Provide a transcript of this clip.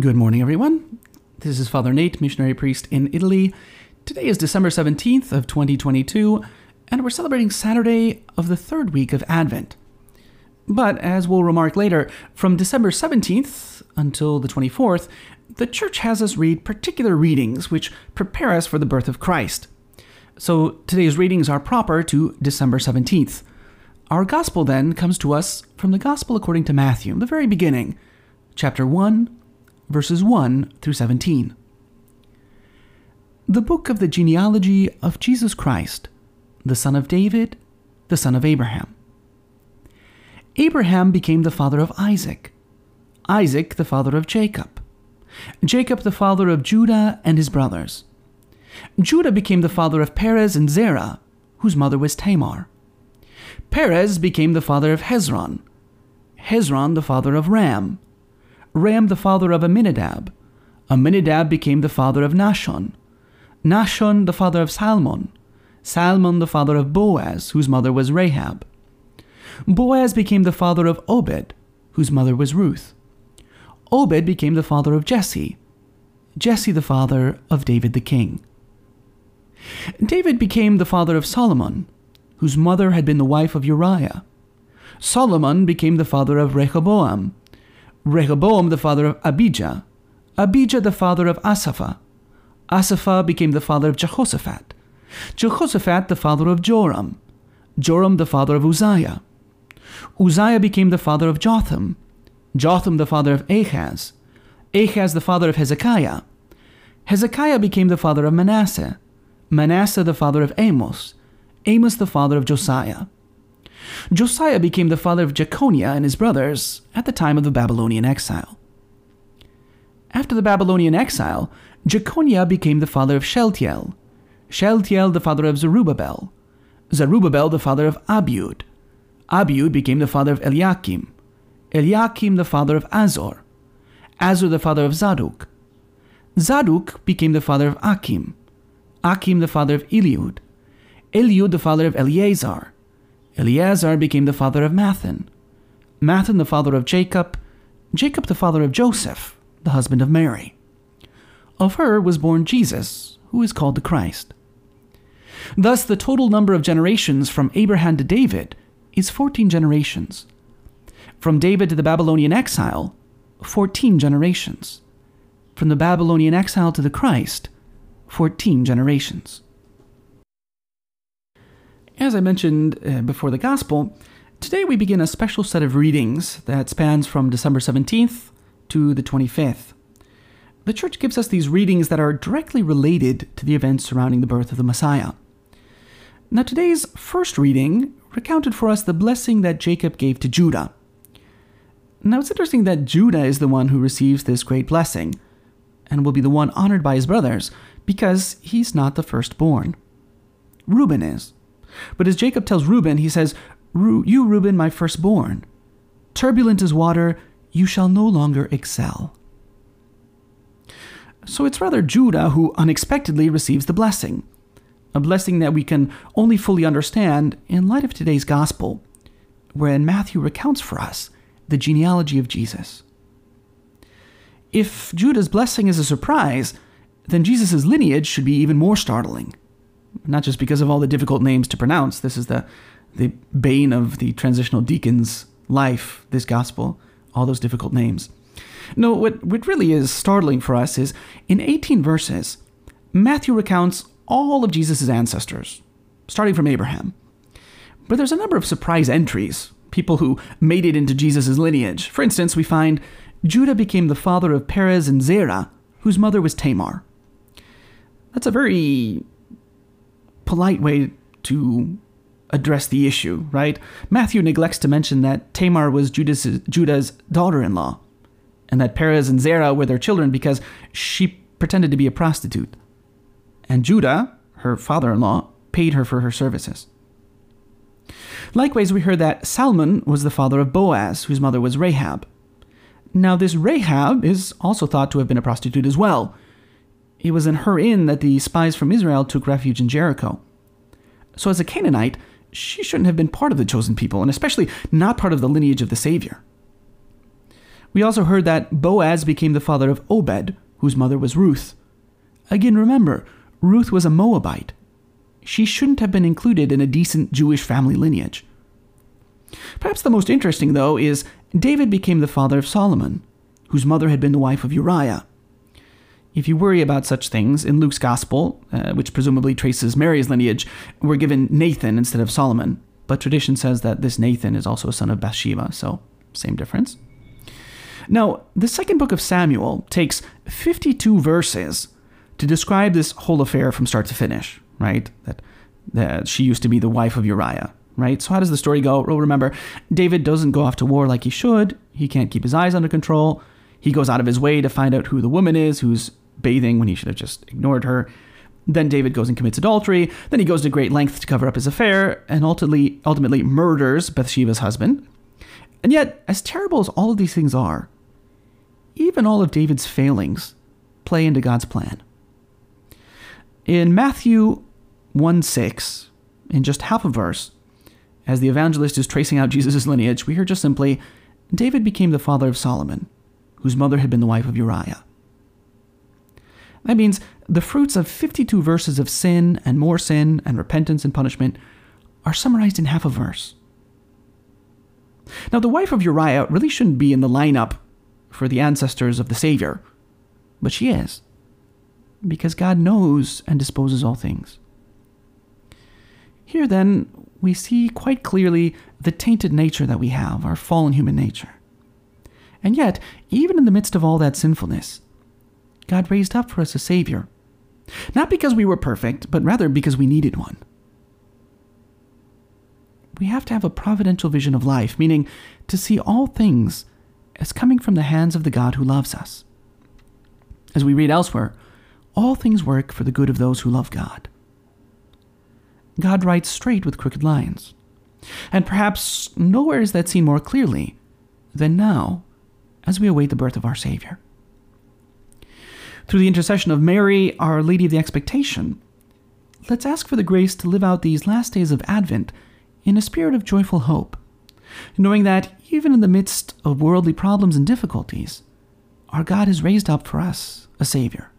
Good morning, everyone. This is Father Nate, missionary priest in Italy. Today is December 17th of 2022, and we're celebrating Saturday of the third week of Advent. But as we'll remark later, from December 17th until the 24th, the church has us read particular readings which prepare us for the birth of Christ. So today's readings are proper to December 17th. Our gospel then comes to us from the gospel according to Matthew, the very beginning, chapter 1, verses 1 through 17. The book of the genealogy of Jesus Christ, the son of David, the son of Abraham. Abraham became the father of Isaac, Isaac the father of Jacob, Jacob the father of Judah and his brothers. Judah became the father of Perez and Zerah, whose mother was Tamar. Perez became the father of Hezron, Hezron the father of Ram, Ram the father of Amminadab. Amminadab became the father of Nahshon. Nahshon the father of Salmon. Salmon the father of Boaz, whose mother was Rahab. Boaz became the father of Obed, whose mother was Ruth. Obed became the father of Jesse. Jesse the father of David the king. David became the father of Solomon, whose mother had been the wife of Uriah. Solomon became the father of Rehoboam, Rehoboam the father of Abijah, Abijah the father of Asapha. Asapha became the father of Jehoshaphat, Jehoshaphat the father of Joram, Joram the father of Uzziah. Uzziah became the father of Jotham, Jotham the father of Ahaz, Ahaz the father of Hezekiah. Hezekiah became the father of Manasseh, Manasseh the father of Amos, Amos the father of Josiah. Josiah became the father of Jeconiah and his brothers at the time of the Babylonian exile. After the Babylonian exile, Jeconiah became the father of Shealtiel, Shealtiel the father of Zerubbabel, Zerubbabel the father of Abiud, Abiud became the father of Eliakim, Eliakim the father of Azor, Azor the father of Zadok, Zadok became the father of Achim, Achim the father of Eliud, Eliud the father of Eleazar, Eleazar became the father of Matthan, Matthan the father of Jacob, Jacob the father of Joseph, the husband of Mary. Of her was born Jesus, who is called the Christ. Thus, the total number of generations from Abraham to David is 14 generations. From David to the Babylonian exile, 14 generations. From the Babylonian exile to the Christ, 14 generations. As I mentioned uh, before the Gospel, today we begin a special set of readings that spans from December 17th to the 25th. The Church gives us these readings that are directly related to the events surrounding the birth of the Messiah. Now, today's first reading recounted for us the blessing that Jacob gave to Judah. Now, it's interesting that Judah is the one who receives this great blessing and will be the one honored by his brothers because he's not the firstborn. Reuben is. But as Jacob tells Reuben, he says, You, Reuben, my firstborn, turbulent as water, you shall no longer excel. So it's rather Judah who unexpectedly receives the blessing, a blessing that we can only fully understand in light of today's gospel, wherein Matthew recounts for us the genealogy of Jesus. If Judah's blessing is a surprise, then Jesus' lineage should be even more startling not just because of all the difficult names to pronounce. This is the the bane of the transitional deacon's life, this gospel, all those difficult names. No, what, what really is startling for us is in 18 verses, Matthew recounts all of Jesus' ancestors, starting from Abraham. But there's a number of surprise entries, people who made it into Jesus' lineage. For instance, we find Judah became the father of Perez and Zerah, whose mother was Tamar. That's a very polite way to address the issue, right? Matthew neglects to mention that Tamar was Judah's, daughter in law, and that Perez and Zerah were their children because she pretended to be a prostitute. And Judah, her father in law, paid her for her services. Likewise, we heard that Salmon was the father of Boaz, whose mother was Rahab. Now, this Rahab is also thought to have been a prostitute as well, it was in her inn that the spies from Israel took refuge in Jericho. So, as a Canaanite, she shouldn't have been part of the chosen people, and especially not part of the lineage of the Savior. We also heard that Boaz became the father of Obed, whose mother was Ruth. Again, remember, Ruth was a Moabite. She shouldn't have been included in a decent Jewish family lineage. Perhaps the most interesting, though, is David became the father of Solomon, whose mother had been the wife of Uriah. If you worry about such things, in Luke's Gospel, uh, which presumably traces Mary's lineage, we're given Nathan instead of Solomon. But tradition says that this Nathan is also a son of Bathsheba, so same difference. Now, the second book of Samuel takes 52 verses to describe this whole affair from start to finish, right? That, that she used to be the wife of Uriah, right? So, how does the story go? Well, remember, David doesn't go off to war like he should. He can't keep his eyes under control. He goes out of his way to find out who the woman is who's bathing when he should have just ignored her. Then David goes and commits adultery. Then he goes to great lengths to cover up his affair and ultimately, ultimately murders Bathsheba's husband. And yet, as terrible as all of these things are, even all of David's failings play into God's plan. In Matthew 1 6, in just half a verse, as the evangelist is tracing out Jesus' lineage, we hear just simply David became the father of Solomon, whose mother had been the wife of Uriah. That means the fruits of 52 verses of sin and more sin and repentance and punishment are summarized in half a verse. Now, the wife of Uriah really shouldn't be in the lineup for the ancestors of the Savior, but she is, because God knows and disposes all things. Here, then, we see quite clearly the tainted nature that we have, our fallen human nature. And yet, even in the midst of all that sinfulness, God raised up for us a Savior. Not because we were perfect, but rather because we needed one. We have to have a providential vision of life, meaning to see all things as coming from the hands of the God who loves us. As we read elsewhere, all things work for the good of those who love God. God writes straight with crooked lines. And perhaps nowhere is that seen more clearly than now as we await the birth of our Savior. Through the intercession of Mary, Our Lady of the Expectation, let's ask for the grace to live out these last days of Advent in a spirit of joyful hope, knowing that even in the midst of worldly problems and difficulties, our God has raised up for us a Savior.